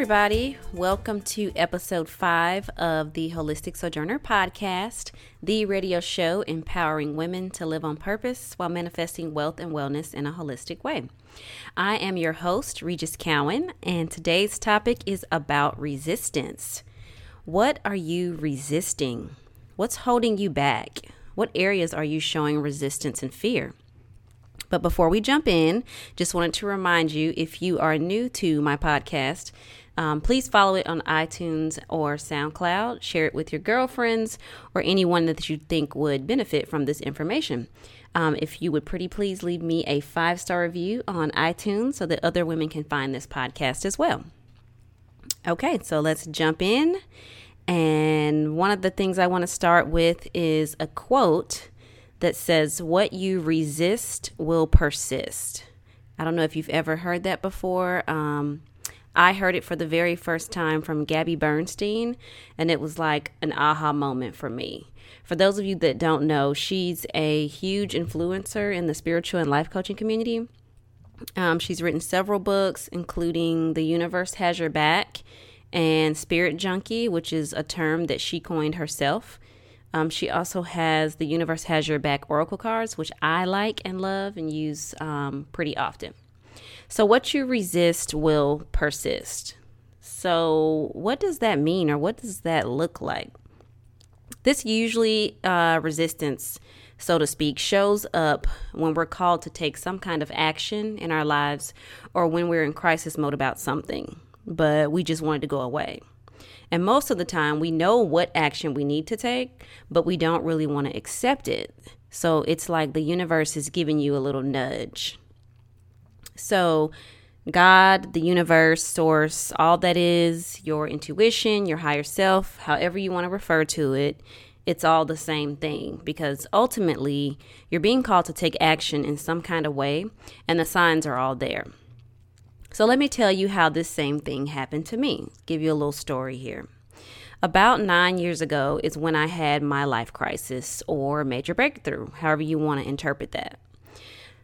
everybody. Welcome to episode five of the Holistic Sojourner podcast, the radio show empowering women to live on purpose while manifesting wealth and wellness in a holistic way. I am your host, Rejys Cowan, and today's topic is about resistance. What are you resisting? What's holding you back? What areas are you showing resistance and fear? But before we jump in, just wanted to remind you if you are new to my podcast, um, please follow it on iTunes or SoundCloud. Share it with your girlfriends or anyone that you think would benefit from this information. Um, if you would pretty please leave me a five star review on iTunes so that other women can find this podcast as well. Okay, so let's jump in. And one of the things I want to start with is a quote that says, What you resist will persist. I don't know if you've ever heard that before. Um, I heard it for the very first time from Gabby Bernstein, and it was like an aha moment for me. For those of you that don't know, she's a huge influencer in the spiritual and life coaching community. Um, she's written several books, including The Universe Has Your Back and Spirit Junkie, which is a term that she coined herself. Um, she also has The Universe Has Your Back Oracle cards, which I like and love and use um, pretty often. So, what you resist will persist. So, what does that mean or what does that look like? This usually uh, resistance, so to speak, shows up when we're called to take some kind of action in our lives or when we're in crisis mode about something, but we just wanted to go away. And most of the time, we know what action we need to take, but we don't really want to accept it. So it's like the universe is giving you a little nudge. So, God, the universe, source, all that is, your intuition, your higher self, however you want to refer to it, it's all the same thing because ultimately you're being called to take action in some kind of way, and the signs are all there. So, let me tell you how this same thing happened to me. Give you a little story here. About nine years ago is when I had my life crisis or major breakthrough, however you want to interpret that.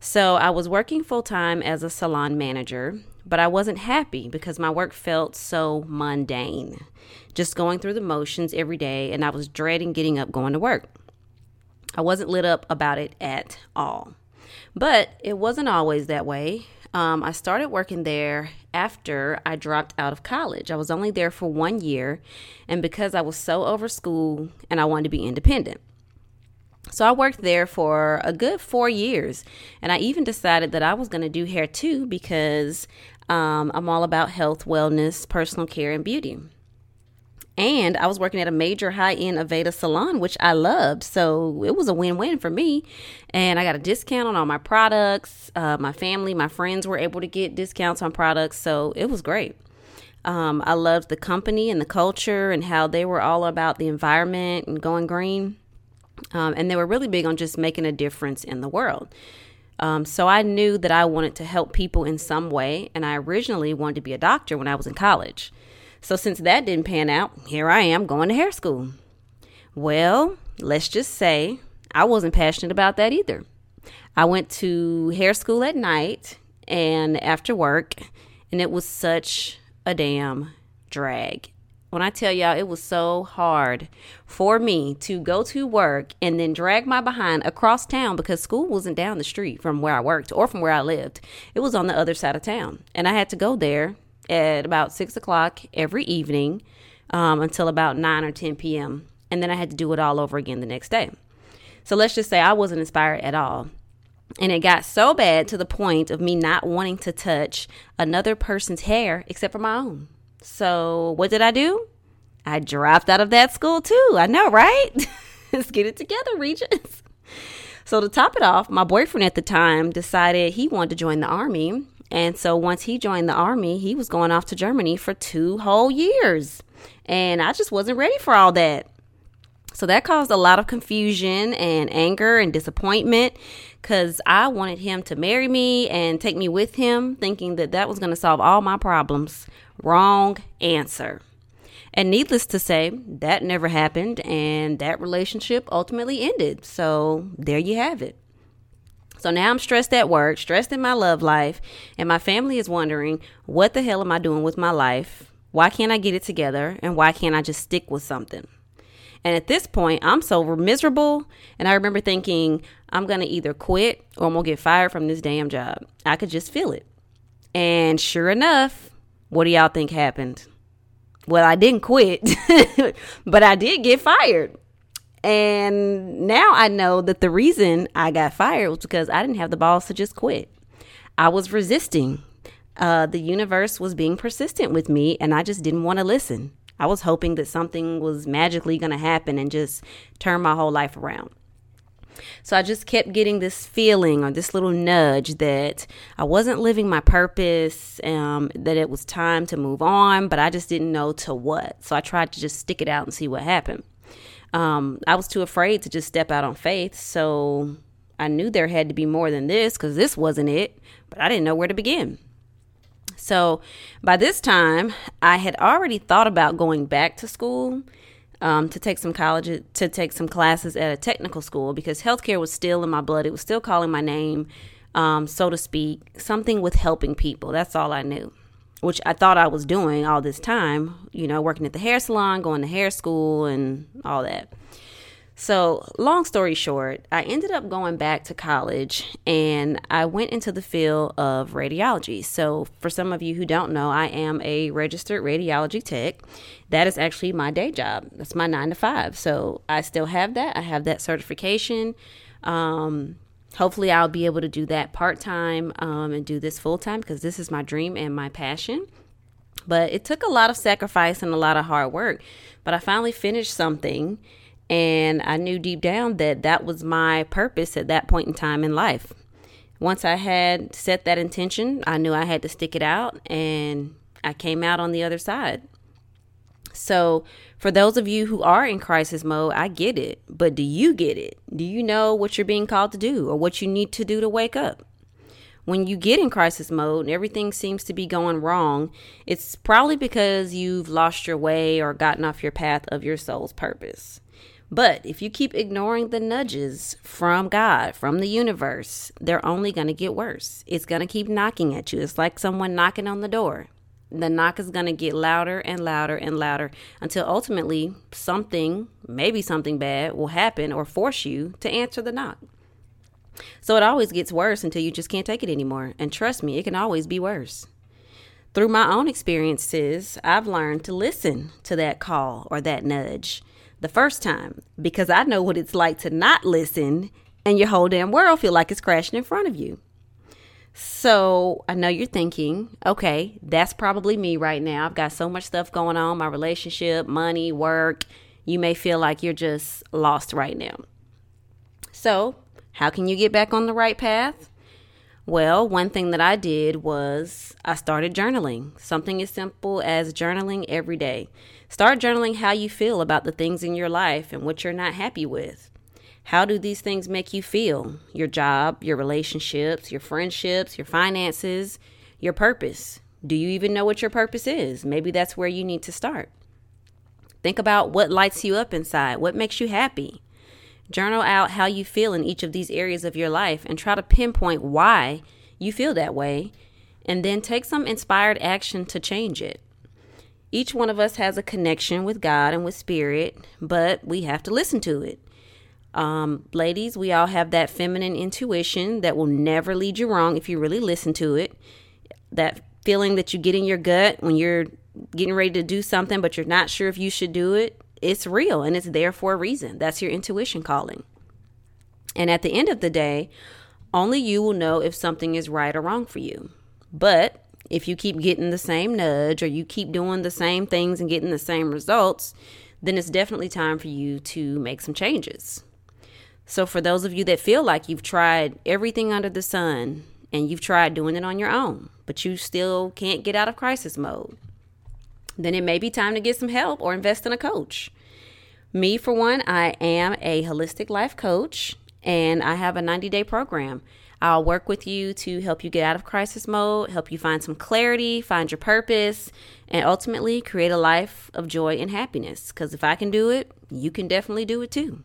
So I was working full time as a salon manager, but I wasn't happy because my work felt so mundane, just going through the motions every day, and I was dreading getting up going to work. I wasn't lit up about it at all. But it wasn't always that way. Um, I started working there after I dropped out of college. I was only there for one year, and because I was so over school and I wanted to be independent. So I worked there for a good four years, and I even decided that I was going to do hair too because um, I'm all about health, wellness, personal care, and beauty. And I was working at a major high end Aveda salon, which I loved. So it was a win win for me. And I got a discount on all my products. Uh, my family, my friends were able to get discounts on products. So it was great. Um, I loved the company and the culture and how they were all about the environment and going green. Um, and they were really big on just making a difference in the world. Um, so I knew that I wanted to help people in some way, and I originally wanted to be a doctor when I was in college. So since that didn't pan out, here I am going to hair school. Well, let's just say I wasn't passionate about that either. I went to hair school at night and after work, and it was such a damn drag when I tell y'all it was so hard for me to go to work and then drag my behind across town because school wasn't down the street from where I worked or from where I lived. It was on the other side of town. And I had to go there at about six o'clock every evening um, until about 9 or 10 p.m. And then I had to do it all over again the next day. So let's just say I wasn't inspired at all. And it got so bad to the point of me not wanting to touch another person's hair except for my own. So, what did I do? I dropped out of that school too. I know, right? Let's get it together, Rejys. So, to top it off, my boyfriend at the time decided he wanted to join the army. And so, once he joined the army, he was going off to Germany for two whole years. And I just wasn't ready for all that. So that caused a lot of confusion and anger and disappointment because I wanted him to marry me and take me with him, thinking that that was going to solve all my problems. Wrong answer. And needless to say, that never happened, and that relationship ultimately ended. So there you have it. So now I'm stressed at work, stressed in my love life, and my family is wondering, what the hell am I doing with my life? Why can't I get it together? And why can't I just stick with something? And at this point, I'm so miserable. And I remember thinking, I'm going to either quit or I'm going to get fired from this damn job. I could just feel it. And sure enough, what do y'all think happened? Well, I didn't quit, but I did get fired. And now I know that the reason I got fired was because I didn't have the balls to just quit. I was resisting. Uh, the universe was being persistent with me, and I just didn't want to listen. I was hoping that something was magically going to happen and just turn my whole life around. So I just kept getting this feeling or this little nudge that I wasn't living my purpose, um, that it was time to move on, but I just didn't know to what. So I tried to just stick it out and see what happened. Um, I was too afraid to just step out on faith. So I knew there had to be more than this because this wasn't it, but I didn't know where to begin. So by this time, I had already thought about going back to school um, to take some college, to take some classes at a technical school because healthcare was still in my blood. It was still calling my name, um, so to speak, something with helping people. That's all I knew, which I thought I was doing all this time, you know, working at the hair salon, going to hair school, and all that. So, long story short, I ended up going back to college and I went into the field of radiology. So, for some of you who don't know, I am a registered radiology tech. That is actually my day job. That's my nine to five. So, I still have that. I have that certification. Um, hopefully, I'll be able to do that part time um, and do this full time because this is my dream and my passion. But it took a lot of sacrifice and a lot of hard work. But I finally finished something and I knew deep down that that was my purpose at that point in time in life. Once I had set that intention, I knew I had to stick it out, and I came out on the other side. So, for those of you who are in crisis mode, I get it. But do you get it? Do you know what you're being called to do or what you need to do to wake up? When you get in crisis mode and everything seems to be going wrong, it's probably because you've lost your way or gotten off your path of your soul's purpose. But if you keep ignoring the nudges from God, from the universe, they're only going to get worse. It's going to keep knocking at you. It's like someone knocking on the door. The knock is going to get louder and louder and louder until ultimately something, maybe something bad, will happen or force you to answer the knock. So it always gets worse until you just can't take it anymore. And trust me, it can always be worse. Through my own experiences, I've learned to listen to that call or that nudge the first time because I know what it's like to not listen and your whole damn world feel like it's crashing in front of you. So I know you're thinking, okay, that's probably me right now. I've got so much stuff going on, my relationship, money, work. You may feel like you're just lost right now. So, how can you get back on the right path? Well, one thing that I did was I started journaling. Something as simple as journaling every day. Start journaling how you feel about the things in your life and what you're not happy with. How do these things make you feel? Your job, your relationships, your friendships, your finances, your purpose. Do you even know what your purpose is? Maybe that's where you need to start. Think about what lights you up inside, what makes you happy. Journal out how you feel in each of these areas of your life and try to pinpoint why you feel that way, and then take some inspired action to change it. Each one of us has a connection with God and with spirit, but we have to listen to it. Um, ladies, we all have that feminine intuition that will never lead you wrong if you really listen to it. That feeling that you get in your gut when you're getting ready to do something, but you're not sure if you should do it, it's real and it's there for a reason. That's your intuition calling. And at the end of the day, only you will know if something is right or wrong for you. But if you keep getting the same nudge or you keep doing the same things and getting the same results, then it's definitely time for you to make some changes. So, for those of you that feel like you've tried everything under the sun and you've tried doing it on your own, but you still can't get out of crisis mode, then it may be time to get some help or invest in a coach. Me, for one, I am a holistic life coach and I have a 90 day program I'll work with you to help you get out of crisis mode, help you find some clarity, find your purpose, and ultimately create a life of joy and happiness. Because if I can do it, you can definitely do it too.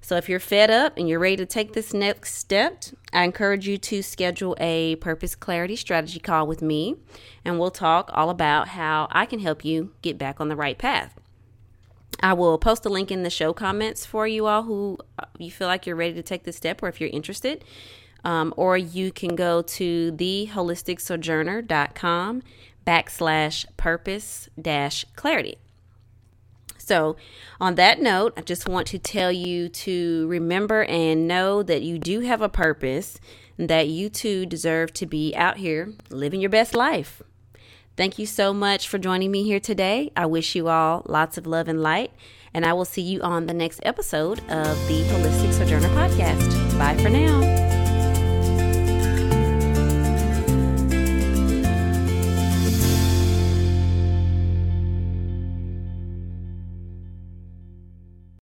So if you're fed up and you're ready to take this next step, I encourage you to schedule a purpose clarity strategy call with me, and we'll talk all about how I can help you get back on the right path. I will post a link in the show comments for you all who uh, you feel like you're ready to take this step or if you're interested. Um, or you can go to theholisticsojourner.com backslash purpose dash clarity. So, on that note, I just want to tell you to remember and know that you do have a purpose and that you too deserve to be out here living your best life. Thank you so much for joining me here today. I wish you all lots of love and light, and I will see you on the next episode of the Holistic Sojourner podcast. Bye for now.